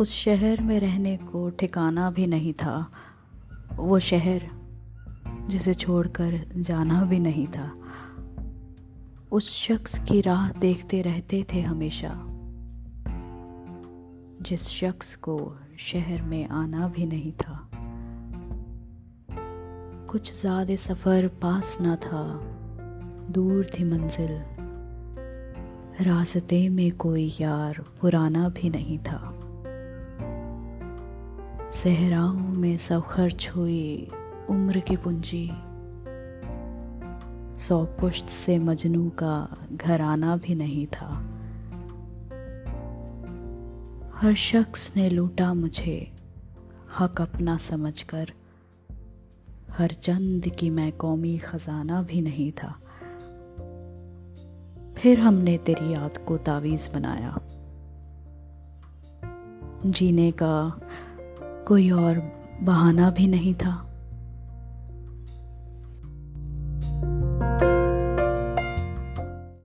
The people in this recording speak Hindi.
उस शहर में रहने को ठिकाना भी नहीं था। वो शहर जिसे छोड़कर जाना भी नहीं था। उस शख्स की राह देखते रहते थे हमेशा। जिस शख्स को शहर में आना भी नहीं था। कुछ ज़्यादा सफ़र पास ना था। दूर थी मंजिल। रास्ते में कोई यार पुराना भी नहीं था। सहराओं में सब खर्च हुई उम्र की पूंजी। सौ पुश्त से मजनू का घराना भी नहीं था। हर शख्स ने लूटा मुझे, हक अपना समझकर। हर चंद की मैं कौमी खजाना भी नहीं था। फिर हमने तेरी याद को तावीज़ बनाया। जीने का कोई और बहाना भी नहीं था।